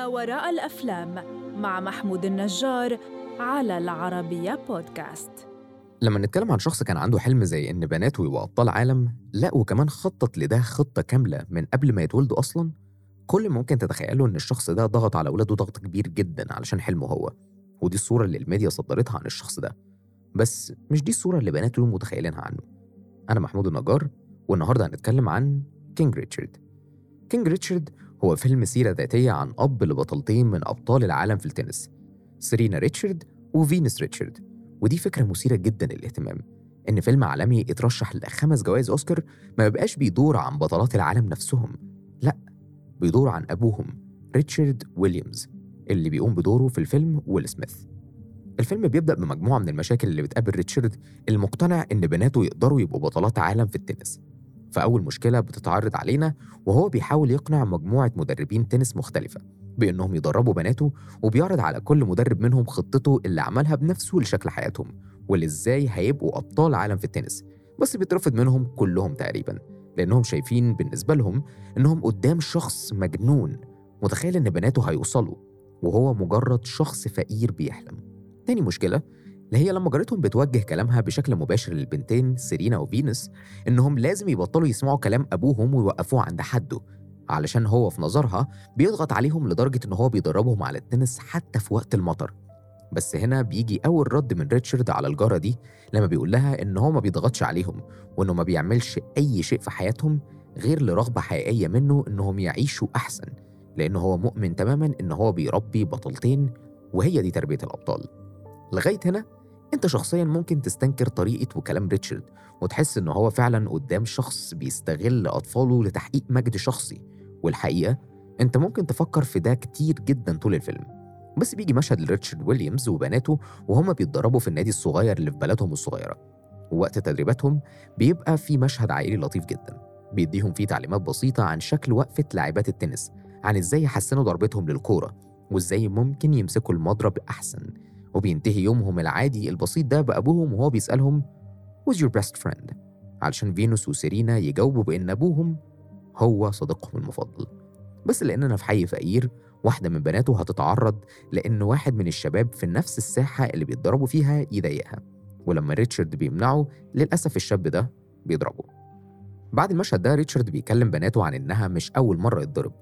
ما وراء الأفلام مع محمود النجار على العربية بودكاست. لما نتكلم عن شخص كان عنده حلم زي إن بناته يبقوا أبطال عالم لا وكمان خطط لده خطة كاملة من قبل ما يتولدوا أصلا كل ممكن تتخيله إن الشخص ده ضغط على أولاده ضغط كبير جدا علشان حلمه هو ودي الصورة اللي الميديا صدرتها عن الشخص ده. بس مش دي الصورة اللي بناته متخيلينها عنه. أنا محمود النجار والنهاردة هنتكلم عن كينج ريتشارد كينج ريتشارد هو فيلم سيرة ذاتية عن أب لبطلتين من أبطال العالم في التنس سيرينا ريتشارد وفينس ريتشارد. ودي فكرة مثيرة جدا للاهتمام إن فيلم عالمي اترشح لخمس جوائز أوسكار ما بيبقاش بيدور عن بطلات العالم نفسهم لأ بيدور عن أبوهم ريتشارد ويليامز اللي بيقوم بدوره في الفيلم ويل سميث. الفيلم بيبدأ بمجموعة من المشاكل اللي بتقابل ريتشارد المقتنع إن بناته يقدروا يبقوا بطلات عالم في التنس. فأول مشكلة بتتعرض علينا وهو بيحاول يقنع مجموعة مدربين تنس مختلفة بإنهم يدربوا بناته وبيعرض على كل مدرب منهم خطته اللي عملها بنفسه لشكل حياتهم واللي إزاي هيبقوا أبطال عالم في التنس بس بيترفض منهم كلهم تقريبا لأنهم شايفين بالنسبة لهم إنهم قدام شخص مجنون متخيل إن بناته هيوصلوا وهو مجرد شخص فقير بيحلم. تاني مشكلة اللي هي لما جارتهم بتوجه كلامها بشكل مباشر للبنتين سيرينا وفينس إنهم لازم يبطلوا يسمعوا كلام أبوهم ويوقفوه عند حده علشان هو في نظرها بيضغط عليهم لدرجة إن هو بيدربهم على التنس حتى في وقت المطر. بس هنا بيجي أول رد من ريتشارد على الجارة دي لما بيقول لها إن هو ما بيضغطش عليهم وإنه ما بيعملش أي شيء في حياتهم غير لرغبة حقيقية منه إنهم يعيشوا أحسن لأنه هو مؤمن تماما إن هو بيربي بطلتين وهي دي تربية الأبطال. لغاية هنا انت شخصيا ممكن تستنكر طريقة وكلام ريتشارد وتحس إن هو فعلا قدام شخص بيستغل أطفاله لتحقيق مجد شخصي. والحقيقة أنت ممكن تفكر في ده كتير جدا طول الفيلم. بس بيجي مشهد لريتشارد ويليامز وبناته وهما بيتدربوا في النادي الصغير اللي في بلدهم الصغيرة. ووقت تدريباتهم بيبقى في مشهد عائلي لطيف جدا. بيديهم فيه تعليمات بسيطة عن شكل وقفة لاعبات التنس عن إزاي يحسنوا ضربتهم للكورة وإزاي ممكن يمسكوا المضرب أحسن. وبينتهي يومهم العادي البسيط ده بأبوهم وهو بيسألهم Who's your best friend؟ علشان فينوس وسيرينا يجاوبوا بإن أبوهم هو صديقهم المفضل بس لأننا في حي فقير واحدة من بناته هتتعرض لأن واحد من الشباب في نفس الساحة اللي بيتدربوا فيها يضايقها ولما ريتشارد بيمنعه للأسف الشاب ده بيضربه بعد المشهد ده ريتشارد بيكلم بناته عن إنها مش أول مرة يتضرب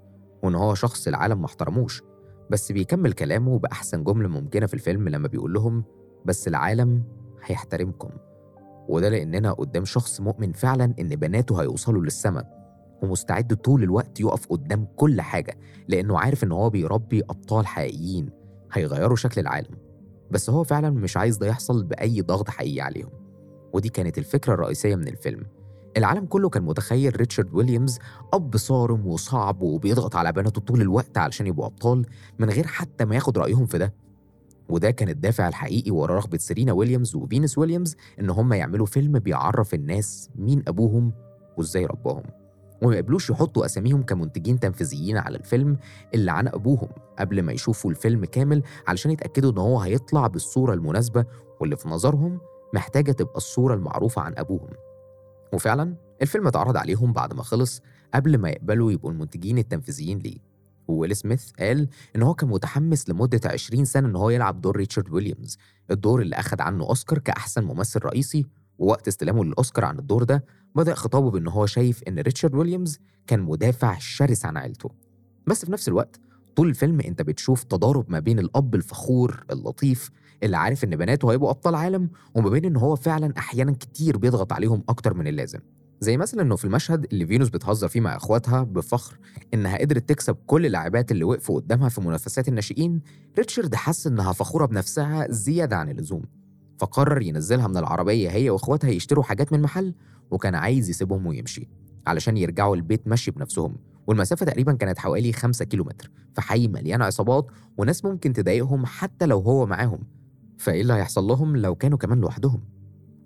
وإن هو شخص العالم ما احترموش بس بيكمل كلامه بأحسن جملة ممكنة في الفيلم لما بيقول لهم بس العالم هيحترمكم. وده لأننا قدام شخص مؤمن فعلا إن بناته هيوصلوا للسماء ومستعد طول الوقت يقف قدام كل حاجة لأنه عارف إن هو بيربي أبطال حقيقيين هيغيروا شكل العالم. بس هو فعلا مش عايز ده يحصل بأي ضغط حقيقي عليهم. ودي كانت الفكرة الرئيسية من الفيلم. العالم كله كان متخيل ريتشارد ويليامز أب صارم وصعب وبيضغط على بناته طول الوقت علشان يبقوا أبطال من غير حتى ما ياخد رأيهم في ده. وده كان الدافع الحقيقي ورا رغبة سيرينا ويليامز وفينس ويليامز إن هم يعملوا فيلم بيعرف الناس مين أبوهم وإزاي رباهم. وما يقبلوش يحطوا أساميهم كمنتجين تنفيذيين على الفيلم اللي عن أبوهم قبل ما يشوفوا الفيلم كامل علشان يتأكدوا إن هو هيطلع بالصورة المناسبة واللي في نظرهم محتاجة تبقى الصورة المعروفة عن أبوهم. وفعلا الفيلم اتعرض عليهم بعد ما خلص قبل ما يقبلوا يبقوا المنتجين التنفيذيين ليه. وويل سميث قال إن هو كان متحمس لمدة 20 سنة إن هو يلعب دور ريتشارد ويليامز الدور اللي أخد عنه أوسكار كأحسن ممثل رئيسي ووقت استلامه للأوسكار عن الدور ده بدأ خطابه بإن هو شايف إن ريتشارد ويليامز كان مدافع شرس عن عيلته. بس في نفس الوقت طول الفيلم أنت بتشوف تضارب ما بين الأب الفخور اللطيف اللي عارف إن بناته هيبقوا أبطال عالم وما بين إن هو فعلا أحيانا كتير بيضغط عليهم أكتر من اللازم. زي مثلا إنه في المشهد اللي فينوس بتهزر فيه مع إخواتها بفخر إنها قدرت تكسب كل اللاعبات اللي وقفوا قدامها في منافسات الناشئين ريتشارد حس إنها فخورة بنفسها زيادة عن اللزوم فقرر ينزلها من العربية هي وإخواتها يشتروا حاجات من محل وكان عايز يسيبهم ويمشي علشان يرجعوا البيت مشي بنفسهم. والمسافة تقريبا كانت حوالي 5 كيلومتر في حي مليان عصابات وناس ممكن تضايقهم حتى لو هو معاهم. فإيه اللي هيحصل لهم لو كانوا كمان لوحدهم؟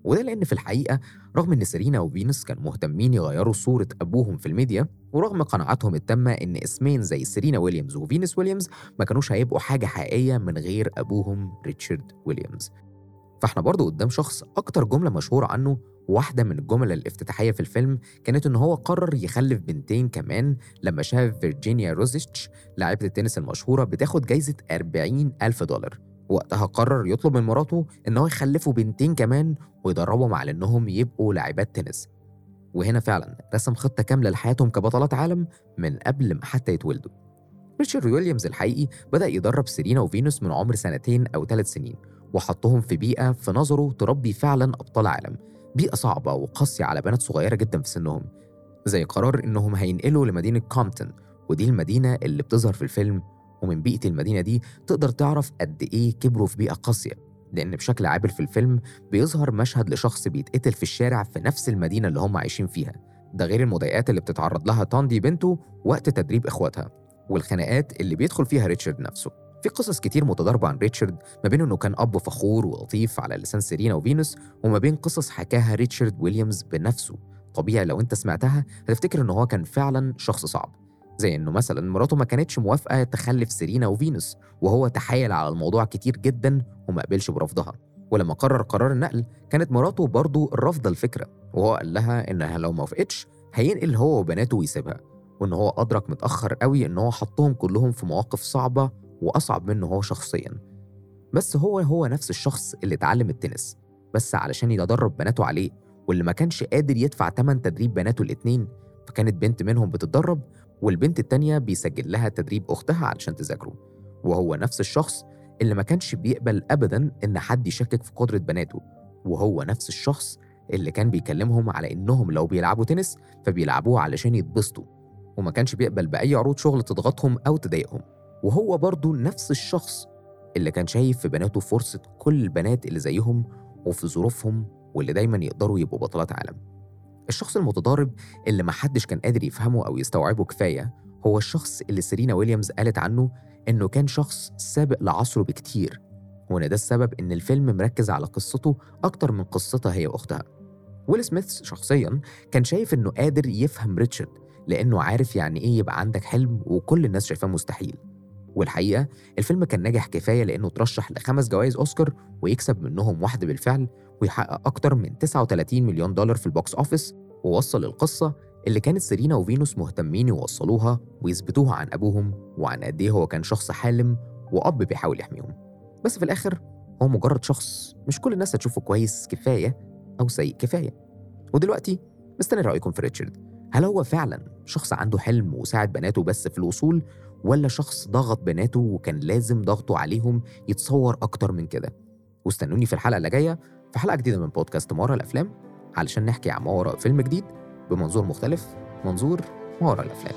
وده لأن في الحقيقة رغم إن سيرينا وفينوس كانوا مهتمين يغيروا صورة أبوهم في الميديا ورغم قناعاتهم التامة إن اسمين زي سيرينا ويليامز وفينوس ويليامز ما كانوش هيبقوا حاجة حقيقية من غير أبوهم ريتشارد ويليامز. فإحنا برضو قدام شخص أكتر جملة مشهورة عنه واحدة من الجمل الافتتاحية في الفيلم كانت إن هو قرر يخلف بنتين كمان لما شاف فيرجينيا روزيتشي لاعبة التنس المشهورة بتاخد جايزة 40 ألف دولار. وقتها قرر يطلب من مراته إن هو يخلفوا بنتين كمان ويدربهم على إنهم يبقوا لاعبات تنس. وهنا فعلا رسم خطة كاملة لحياتهم كبطلات عالم من قبل ما حتى يتولدوا. ريتشارد ويليامز الحقيقي بدأ يدرب سيرينا وفينوس من عمر سنتين أو ثلاث سنين وحطهم في بيئة في نظره تربي فعلا أبطال عالم. بيئة صعبة وقاسية على بنات صغيرة جدا في سنهم زي قرار إنهم هينقلوا لمدينة كومبتون ودي المدينة اللي بتظهر في الفيلم ومن بيئة المدينة دي تقدر تعرف قد إيه كبروا في بيئة قاسية لأن بشكل عابر في الفيلم بيظهر مشهد لشخص بيتقتل في الشارع في نفس المدينة اللي هم عايشين فيها. ده غير المضايقات اللي بتتعرض لها تاندي بنته وقت تدريب إخواتها والخناقات اللي بيدخل فيها ريتشارد نفسه. في قصص كتير متضاربة عن ريتشارد ما بين إنه كان أب فخور ولطيف على لسان سيرينا وفينوس وما بين قصص حكاها ريتشارد ويليامز بنفسه. طبيعي لو أنت سمعتها هتفتكر إن هو كان فعلا شخص صعب. زي إنه مثلا مراته ما كانتش موافقة تخلف سيرينا وفينوس وهو تحايل على الموضوع كتير جدا وما قبلش برفضها. ولما قرر قرار النقل كانت مراته برضه رافضة الفكرة وهو قال لها إنها لو ما وافقتش هينقل هو وبناته ويسيبها وإن هو أدرك متأخر قوي إن هو حطهم كلهم في مواقف صعبة وأصعب منه هو شخصيا. بس هو هو نفس الشخص اللي اتعلم التنس بس علشان يدرب بناته عليه واللي ما كانش قادر يدفع تمن تدريب بناته الاتنين فكانت بنت منهم بتتدرب والبنت التانية بيسجل لها تدريب أختها علشان تذاكره وهو نفس الشخص اللي ما كانش بيقبل أبدا إن حد يشكك في قدرة بناته وهو نفس الشخص اللي كان بيكلمهم على إنهم لو بيلعبوا تنس فبيلعبوه علشان يتبسطوا وما كانش بيقبل بأي عروض شغل تضغطهم أو تضايقهم وهو برضه نفس الشخص اللي كان شايف في بناته فرصة كل البنات اللي زيهم وفي ظروفهم واللي دايما يقدروا يبقوا بطلات عالم. الشخص المتضارب اللي محدش كان قادر يفهمه أو يستوعبه كفاية هو الشخص اللي سيرينا ويليامز قالت عنه إنه كان شخص سابق لعصره بكتير وإن ده السبب إن الفيلم مركز على قصته أكتر من قصتها هي وأختها. ويل سميث شخصيا كان شايف إنه قادر يفهم ريتشارد لأنه عارف يعني إيه يبقى عندك حلم وكل الناس شايفاه مستحيل. والحقيقة الفيلم كان ناجح كفاية لأنه ترشح لخمس جوائز أوسكار ويكسب منهم واحدة بالفعل ويحقق أكتر من 39 مليون دولار في ال box office ووصل القصة اللي كانت سيرينا وفينوس مهتمين يوصلوها ويثبتوها عن أبوهم وعن قد إيه هو كان شخص حالم وأب بيحاول يحميهم. بس في الآخر هو مجرد شخص مش كل الناس هتشوفه كويس كفاية أو سيء كفاية. ودلوقتي مستني رأيكم في ريتشارد. هل هو فعلا شخص عنده حلم وساعد بناته بس في الوصول ولا شخص ضغط بناته وكان لازم ضغطه عليهم يتصور أكتر من كده؟ واستنوني في الحلقة اللي جاية في حلقة جديدة من بودكاست ما وراء الأفلام علشان نحكي عن ما وراء فيلم جديد بمنظور مختلف منظور ما وراء الأفلام.